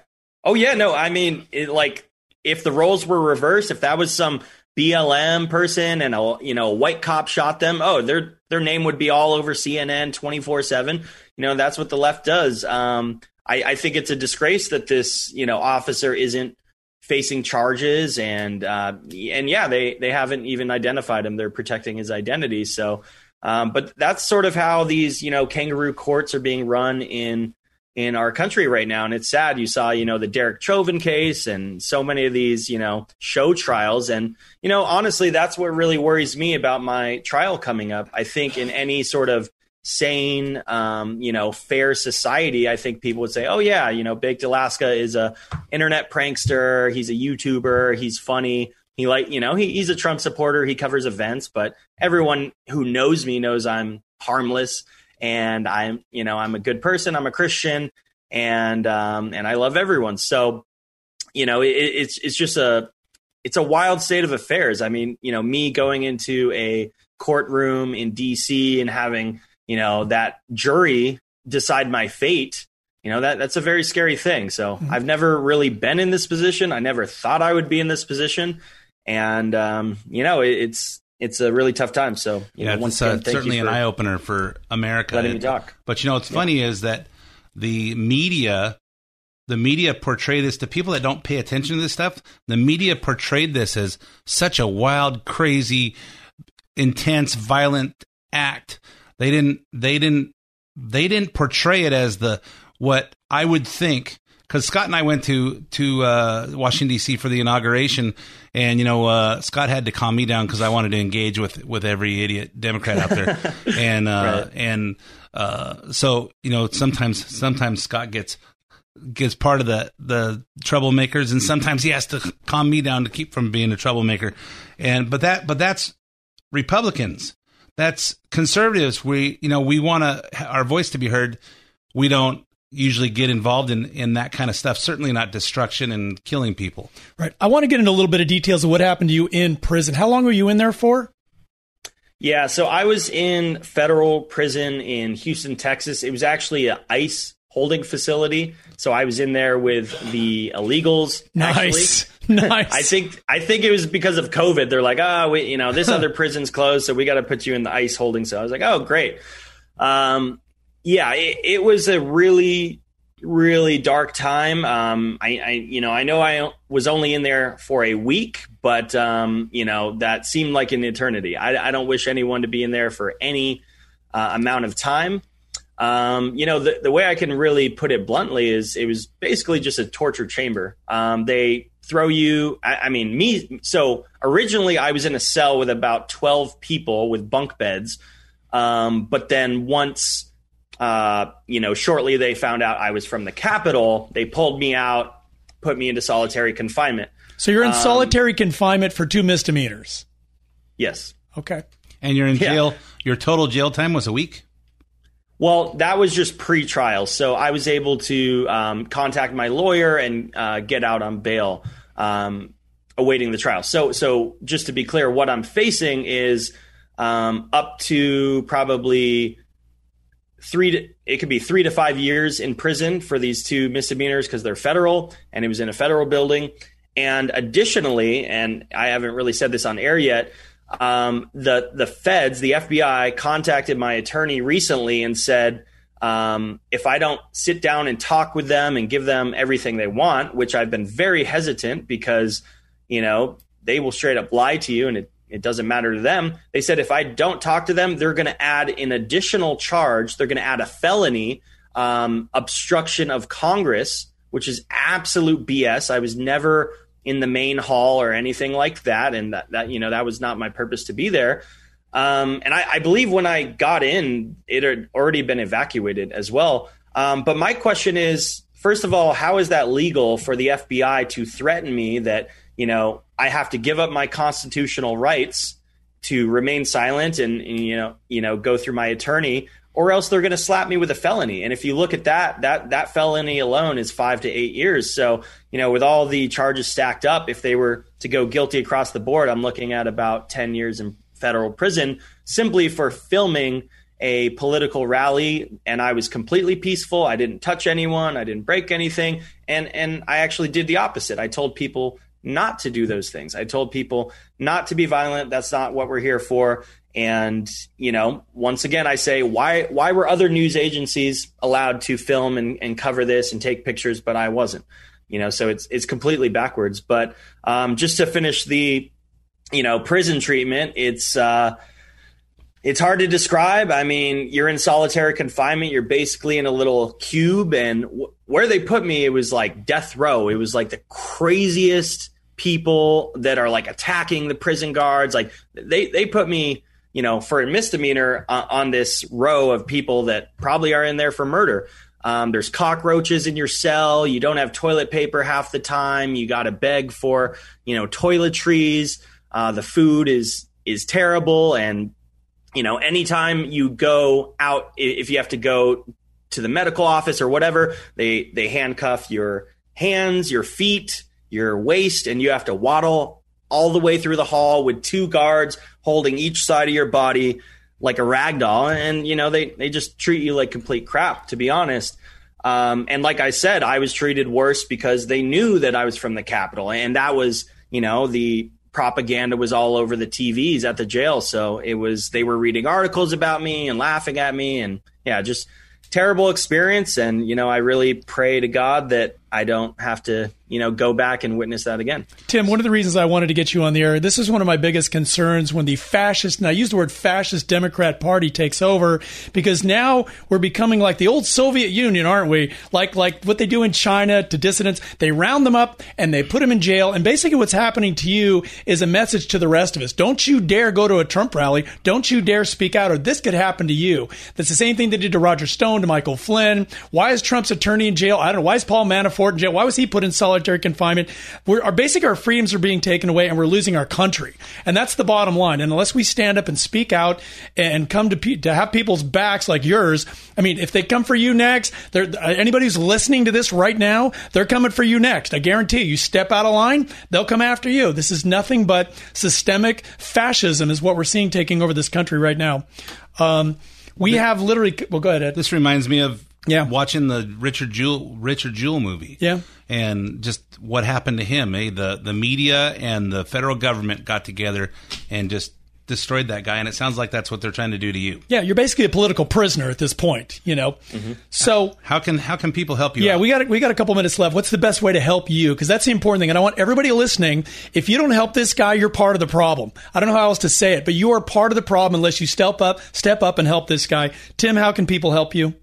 Oh, yeah. No, I mean, it, like, if the roles were reversed, if that was some BLM person and a you know a white cop shot them, oh, their their name would be all over CNN twenty four seven. You know that's what the left does. Um, I, I think it's a disgrace that this you know officer isn't facing charges and uh, and yeah, they they haven't even identified him. They're protecting his identity. So, um, but that's sort of how these you know kangaroo courts are being run in in our country right now. And it's sad. You saw, you know, the Derek Chauvin case and so many of these, you know, show trials. And, you know, honestly, that's what really worries me about my trial coming up. I think in any sort of sane, um, you know, fair society, I think people would say, oh, yeah, you know, Baked Alaska is a internet prankster. He's a YouTuber. He's funny. He like, you know, he, he's a Trump supporter. He covers events, but everyone who knows me knows I'm harmless and I'm, you know, I'm a good person. I'm a Christian, and um, and I love everyone. So, you know, it, it's it's just a it's a wild state of affairs. I mean, you know, me going into a courtroom in D.C. and having you know that jury decide my fate. You know that that's a very scary thing. So I've never really been in this position. I never thought I would be in this position, and um, you know, it, it's it's a really tough time. So you yeah, know, once uh, again, certainly an eye opener for America. letting me talk. But you know, what's funny is that the media, the media portray this to people that don't pay attention to this stuff. The media portrayed this as such a wild, crazy, intense, violent act. They didn't. They didn't. They didn't portray it as the what I would think. Because Scott and I went to to uh, Washington D.C. for the inauguration, and you know uh, Scott had to calm me down because I wanted to engage with with every idiot Democrat out there, and uh, and uh, so you know sometimes sometimes Scott gets gets part of the the troublemakers, and sometimes he has to calm me down to keep from being a troublemaker, and but that but that's Republicans, that's conservatives. We you know we want to our voice to be heard. We don't usually get involved in in that kind of stuff. Certainly not destruction and killing people. Right. I want to get into a little bit of details of what happened to you in prison. How long were you in there for? Yeah, so I was in federal prison in Houston, Texas. It was actually an ICE holding facility. So I was in there with the illegals. Nice. Actually. nice. I think I think it was because of COVID. They're like, oh, we, you know, this other prison's closed, so we got to put you in the ICE holding cell. I was like, oh, great. Um, yeah, it, it was a really really dark time. Um, I, I, you know, I know I was only in there for a week, but um, you know that seemed like an eternity. I, I, don't wish anyone to be in there for any uh, amount of time. Um, you know, the, the way I can really put it bluntly is it was basically just a torture chamber. Um, they throw you. I, I mean, me. So originally, I was in a cell with about twelve people with bunk beds, um, but then once uh, you know, shortly they found out I was from the Capitol. They pulled me out, put me into solitary confinement. So you're in Um, solitary confinement for two misdemeanors. Yes. Okay. And you're in Yeah. jail. Your total jail time was a week. Well, that was just pre-trial, so I was able to um, contact my lawyer and uh, get out on bail, um, awaiting the trial. So, so just to be clear, what I'm facing is um, up to probably three to it could be three to five years in prison for these two misdemeanors because they're federal and it was in a federal building. And additionally, and I haven't really said this on air yet, um, the the feds, the FBI, contacted my attorney recently and said, um, if I don't sit down and talk with them and give them everything they want, which I've been very hesitant because, you know, they will straight up lie to you and it, it doesn't matter to them. They said if I don't talk to them, they're going to add an additional charge. They're going to add a felony, um, obstruction of Congress, which is absolute BS. I was never in the main hall or anything like that, and that, that you know that was not my purpose to be there. Um, and I, I believe when I got in, it had already been evacuated as well. Um, but my question is, first of all, how is that legal for the FBI to threaten me that you know I have to give up my constitutional rights to remain silent and, and you know you know go through my attorney, or else they're going to slap me with a felony. And if you look at that, that that felony alone is five to eight years. So you know with all the charges stacked up, if they were to go guilty across the board, I'm looking at about ten years in federal prison simply for filming a political rally and I was completely peaceful. I didn't touch anyone, I didn't break anything, and and I actually did the opposite. I told people not to do those things. I told people not to be violent. That's not what we're here for. And you know, once again, I say, why why were other news agencies allowed to film and, and cover this and take pictures, but I wasn't? You know, so it's it's completely backwards. But um, just to finish the you know prison treatment, it's uh, it's hard to describe. I mean, you're in solitary confinement. You're basically in a little cube, and w- where they put me, it was like death row. It was like the craziest people that are like attacking the prison guards. Like they they put me, you know, for a misdemeanor uh, on this row of people that probably are in there for murder. Um, there's cockroaches in your cell. You don't have toilet paper half the time. You got to beg for, you know, toiletries. Uh, the food is is terrible, and you know, anytime you go out, if you have to go to the medical office or whatever, they they handcuff your hands, your feet, your waist, and you have to waddle all the way through the hall with two guards holding each side of your body like a rag doll. And you know, they they just treat you like complete crap, to be honest. Um, and like I said, I was treated worse because they knew that I was from the Capitol and that was, you know, the propaganda was all over the TVs at the jail. So it was they were reading articles about me and laughing at me, and yeah, just terrible experience. And you know, I really pray to God that I don't have to, you know, go back and witness that again. Tim, one of the reasons I wanted to get you on the air, this is one of my biggest concerns when the fascist, and I use the word fascist Democrat Party takes over, because now we're becoming like the old Soviet Union, aren't we? Like like what they do in China to dissidents. They round them up and they put them in jail. And basically what's happening to you is a message to the rest of us. Don't you dare go to a Trump rally. Don't you dare speak out, or this could happen to you. That's the same thing they did to Roger Stone, to Michael Flynn. Why is Trump's attorney in jail? I don't know. Why is Paul Manafort Manafort in jail? Why was he put in solitary confinement? We're, our basic our freedoms are being taken away, and we're losing our country. And that's the bottom line. And unless we stand up and speak out and come to pe- to have people's backs like yours, I mean, if they come for you next, they're, uh, anybody who's listening to this right now, they're coming for you next. I guarantee you. You step out of line, they'll come after you. This is nothing but systemic fascism, is what we're seeing taking over this country right now. Um, we have literally. Well, go ahead, Ed. This reminds me of Yeah. watching the Richard Jewell Richard Jewell movie. Yeah. And just what happened to him. Eh? The the media and the federal government got together and just destroyed that guy. And it sounds like that's what they're trying to do to you. Yeah, you're basically a political prisoner at this point, you know. So how can how can people help you? Yeah, out? we got we got a couple minutes left. What's the best way to help you? Because that's the important thing. And I want everybody listening. If you don't help this guy, you're part of the problem. I don't know how else to say it, but you are part of the problem unless you step up, step up, and help this guy. Tim, how can people help you?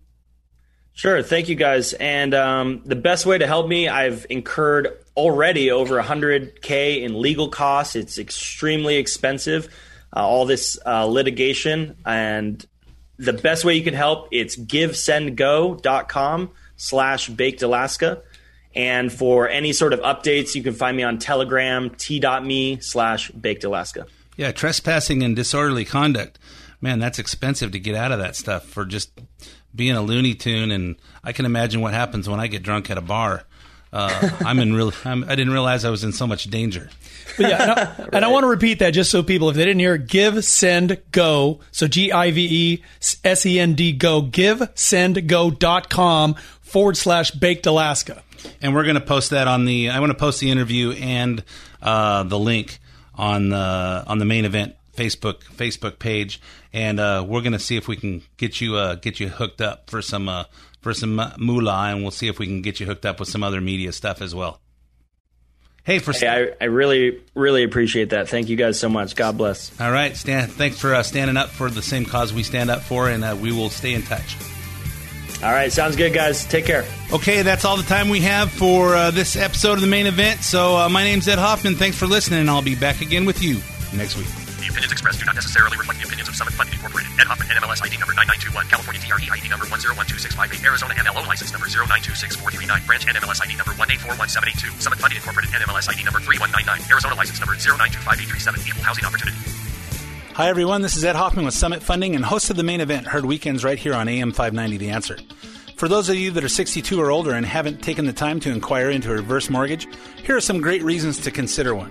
Sure. Thank you, guys. And um, the best way to help me, I've incurred already over 100K in legal costs. It's extremely expensive, uh, all this uh, litigation. And the best way you can help, it's givesendgo.com slash baked Alaska. And for any sort of updates, you can find me on Telegram, t.me slash baked Alaska. Yeah, trespassing and disorderly conduct. Man, that's expensive to get out of that stuff for just being a Looney Tune. And I can imagine what happens when I get drunk at a bar. Uh, I'm in real. I'm, I didn't realize I was in so much danger. But yeah, and I, and I want to repeat that just so people, if they didn't hear, give, send, go. So G I V E S E N D go. Give, send, go dot com forward slash baked Alaska. And we're going to post that on the. I want to post the interview and uh, the link on the on the main event Facebook Facebook page, and uh, we're going to see if we can get you uh, get you hooked up for some uh, for some moolah, and we'll see if we can get you hooked up with some other media stuff as well. Hey, for Hey, I, I really, really appreciate that. Thank you guys so much. God bless. all right, Stan. Thanks for uh, standing up for the same cause we stand up for, and uh, we will stay in touch. All right, sounds good, guys. Take care. Okay, that's all the time we have for uh, this episode of the main event. So uh, my name's Ed Hoffman. Thanks for listening, and I'll be back again with you next week. The opinions expressed do not necessarily reflect the opinions of Summit Funding Incorporated. Ed Hoffman, NMLS ID number 9921, California DRE ID number 1012658, Arizona MLO license number 0926439, branch NMLS ID number 1841782, Summit Funding Incorporated NMLS ID number 3199, Arizona license number 0925837, equal housing opportunity. Hi, everyone. This is Ed Hoffman with Summit Funding and host of the main event, heard weekends right here on AM 590 The Answer. For those of you that are 62 or older and haven't taken the time to inquire into a reverse mortgage, here are some great reasons to consider one.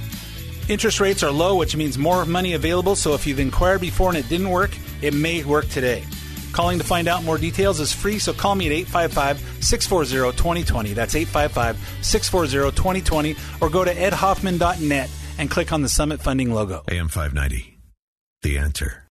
Interest rates are low, which means more money available, so if you've inquired before and it didn't work, it may work today. Calling to find out more details is free, so call me at 855 640 2020. That's 855 640 2020, or go to edhoffman.net and click on the Summit Funding logo. AM 590. The answer.